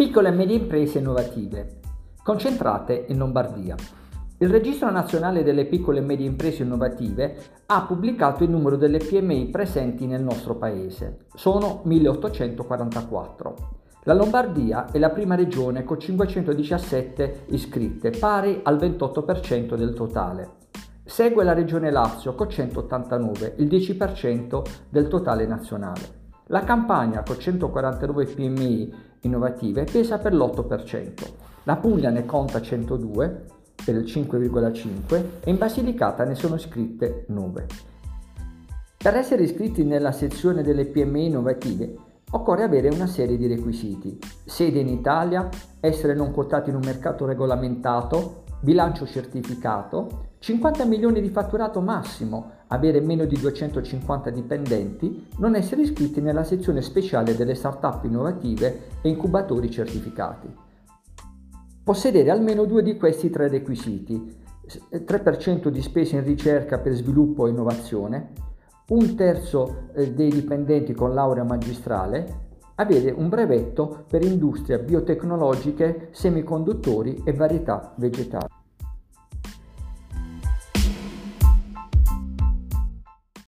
Piccole e medie imprese innovative, concentrate in Lombardia. Il Registro Nazionale delle Piccole e Medie Imprese Innovative ha pubblicato il numero delle PMI presenti nel nostro paese. Sono 1844. La Lombardia è la prima regione con 517 iscritte, pari al 28% del totale. Segue la regione Lazio con 189, il 10% del totale nazionale. La Campania con 149 PMI innovative pesa per l'8%, la Puglia ne conta 102 per il 5,5% e in Basilicata ne sono iscritte 9. Per essere iscritti nella sezione delle PMI innovative occorre avere una serie di requisiti. Sede in Italia, essere non quotati in un mercato regolamentato, bilancio certificato, 50 milioni di fatturato massimo, avere meno di 250 dipendenti, non essere iscritti nella sezione speciale delle start-up innovative e incubatori certificati. Possedere almeno due di questi tre requisiti, 3% di spese in ricerca per sviluppo e innovazione, un terzo eh, dei dipendenti con laurea magistrale, avere un brevetto per industrie biotecnologiche, semiconduttori e varietà vegetali.